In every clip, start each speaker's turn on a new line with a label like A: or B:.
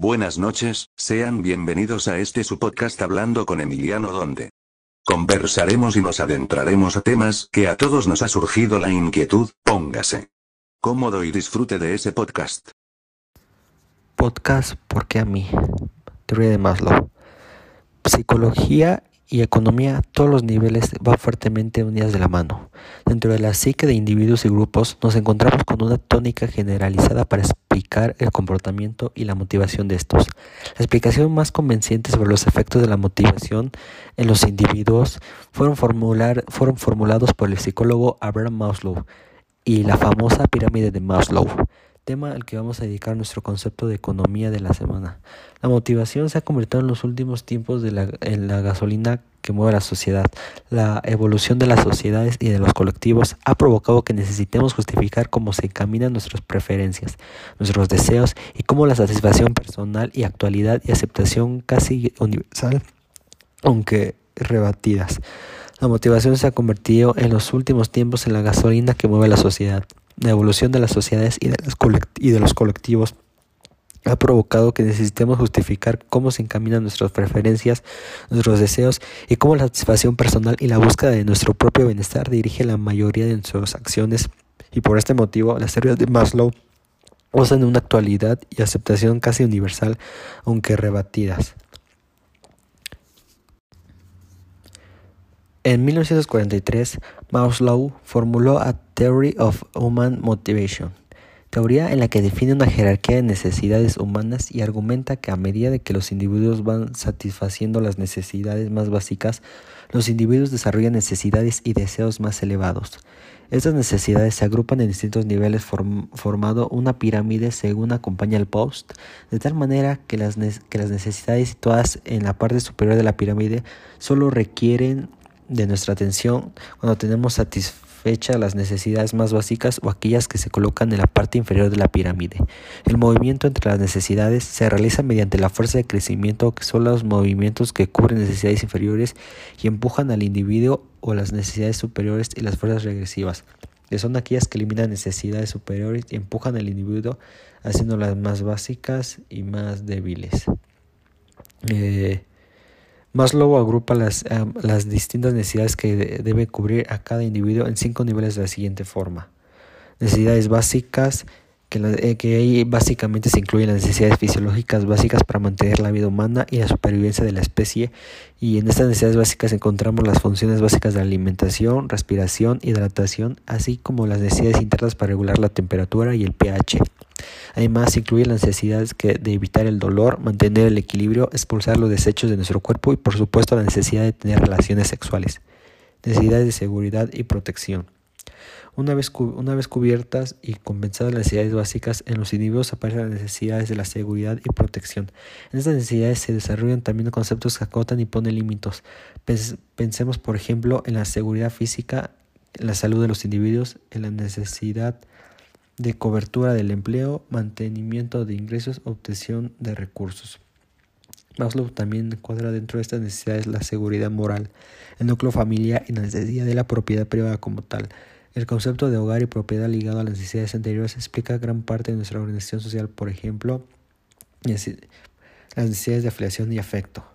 A: Buenas noches, sean bienvenidos a este su podcast Hablando con Emiliano donde conversaremos y nos adentraremos a temas que a todos nos ha surgido la inquietud, póngase cómodo y disfrute de ese podcast.
B: Podcast ¿Por qué a mí? Teoría de Maslow. Psicología y economía, todos los niveles van fuertemente unidas de la mano. Dentro de la psique de individuos y grupos nos encontramos con una tónica generalizada para explicar el comportamiento y la motivación de estos. La explicación más convenciente sobre los efectos de la motivación en los individuos fueron, fueron formulados por el psicólogo Abraham Maslow y la famosa pirámide de Maslow tema al que vamos a dedicar nuestro concepto de economía de la semana. La motivación se ha convertido en los últimos tiempos en la gasolina que mueve la sociedad. La evolución de las sociedades y de los colectivos ha provocado que necesitemos justificar cómo se encaminan nuestras preferencias, nuestros deseos y cómo la satisfacción personal y actualidad y aceptación casi universal, aunque rebatidas. La motivación se ha convertido en los últimos tiempos en la gasolina que mueve la sociedad. La evolución de las sociedades y de, los colectivos ha provocado que necesitemos justificar cómo se encaminan nuestras preferencias, nuestros deseos y cómo la satisfacción personal y la búsqueda de nuestro propio bienestar dirige la mayoría de nuestras acciones y por este motivo las teorías de Maslow usan una actualidad y aceptación casi universal, aunque rebatidas. En 1943, Maslow formuló a Theory of Human Motivation, teoría en la que define una jerarquía de necesidades humanas y argumenta que a medida de que los individuos van satisfaciendo las necesidades más básicas, los individuos desarrollan necesidades y deseos más elevados. Estas necesidades se agrupan en distintos niveles formando una pirámide según acompaña el post, de tal manera que las, que las necesidades situadas en la parte superior de la pirámide solo requieren de nuestra atención cuando tenemos satisfechas las necesidades más básicas o aquellas que se colocan en la parte inferior de la pirámide. El movimiento entre las necesidades se realiza mediante la fuerza de crecimiento que son los movimientos que cubren necesidades inferiores y empujan al individuo o las necesidades superiores y las fuerzas regresivas, que son aquellas que eliminan necesidades superiores y empujan al individuo haciéndolas más básicas y más débiles. Eh, Maslow agrupa las, las distintas necesidades que debe cubrir a cada individuo en cinco niveles de la siguiente forma. Necesidades básicas, que, eh, que básicamente se incluyen las necesidades fisiológicas básicas para mantener la vida humana y la supervivencia de la especie. Y en estas necesidades básicas encontramos las funciones básicas de alimentación, respiración, hidratación, así como las necesidades internas para regular la temperatura y el pH. Además, incluye las necesidades de evitar el dolor, mantener el equilibrio, expulsar los desechos de nuestro cuerpo y, por supuesto, la necesidad de tener relaciones sexuales. Necesidades de seguridad y protección. Una vez, una vez cubiertas y compensadas las necesidades básicas, en los individuos aparecen las necesidades de la seguridad y protección. En estas necesidades se desarrollan también conceptos que acotan y ponen límites. Pensemos, por ejemplo, en la seguridad física, en la salud de los individuos, en la necesidad de cobertura del empleo, mantenimiento de ingresos, obtención de recursos. Maslow también encuadra dentro de estas necesidades la seguridad moral, el núcleo familiar y la necesidad de la propiedad privada como tal. El concepto de hogar y propiedad ligado a las necesidades anteriores explica gran parte de nuestra organización social, por ejemplo, las necesidades de afiliación y afecto.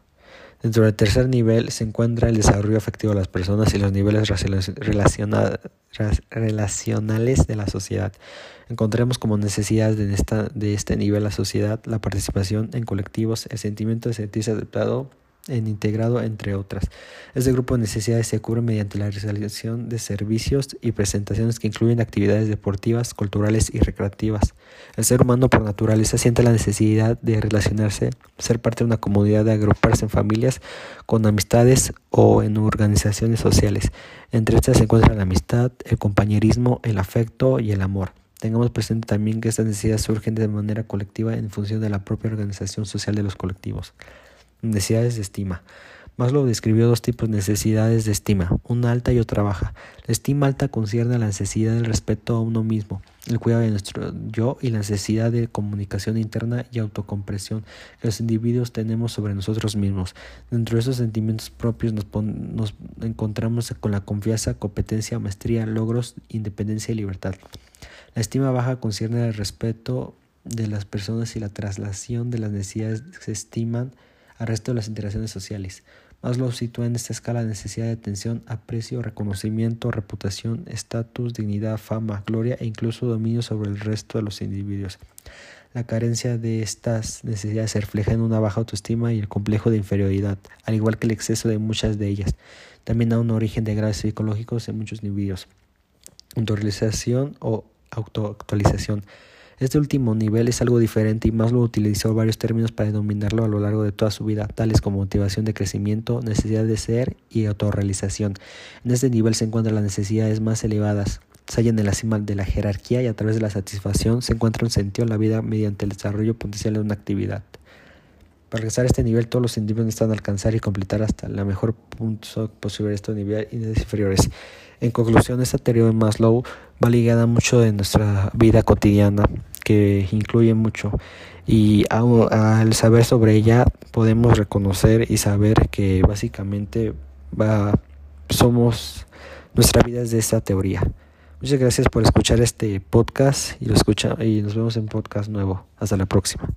B: Dentro del tercer nivel se encuentra el desarrollo afectivo de las personas y los niveles relacionales de la sociedad. Encontremos como necesidades de, esta, de este nivel la sociedad, la participación en colectivos, el sentimiento de sentirse aceptado, en integrado entre otras. Este grupo de necesidades se cubre mediante la realización de servicios y presentaciones que incluyen actividades deportivas, culturales y recreativas. El ser humano por naturaleza siente la necesidad de relacionarse, ser parte de una comunidad, de agruparse en familias, con amistades o en organizaciones sociales. Entre estas se encuentran la amistad, el compañerismo, el afecto y el amor. Tengamos presente también que estas necesidades surgen de manera colectiva en función de la propia organización social de los colectivos. Necesidades de estima. Maslow describió dos tipos de necesidades de estima, una alta y otra baja. La estima alta concierne a la necesidad del respeto a uno mismo, el cuidado de nuestro yo y la necesidad de comunicación interna y autocompresión que los individuos tenemos sobre nosotros mismos. Dentro de esos sentimientos propios nos, nos encontramos con la confianza, competencia, maestría, logros, independencia y libertad. La estima baja concierne al respeto de las personas y la traslación de las necesidades se estiman al resto de las interacciones sociales. Maslow sitúa en esta escala la necesidad de atención, aprecio, reconocimiento, reputación, estatus, dignidad, fama, gloria e incluso dominio sobre el resto de los individuos. La carencia de estas necesidades se refleja en una baja autoestima y el complejo de inferioridad, al igual que el exceso de muchas de ellas. También da un origen de graves psicológicos en muchos individuos. Autorización o autoactualización. Este último nivel es algo diferente y Maslow utilizó varios términos para denominarlo a lo largo de toda su vida, tales como motivación de crecimiento, necesidad de ser y autorrealización. En este nivel se encuentran las necesidades más elevadas, se hallan en la cima de la jerarquía y a través de la satisfacción se encuentra un sentido en la vida mediante el desarrollo potencial de una actividad. Para alcanzar este nivel, todos los individuos necesitan alcanzar y completar hasta la mejor punto posible de estos niveles inferiores. En conclusión, esta teoría de Maslow va ligada mucho de nuestra vida cotidiana, que incluye mucho. Y al saber sobre ella, podemos reconocer y saber que básicamente va, somos, nuestra vida es de esta teoría. Muchas gracias por escuchar este podcast y, lo escucha, y nos vemos en podcast nuevo. Hasta la próxima.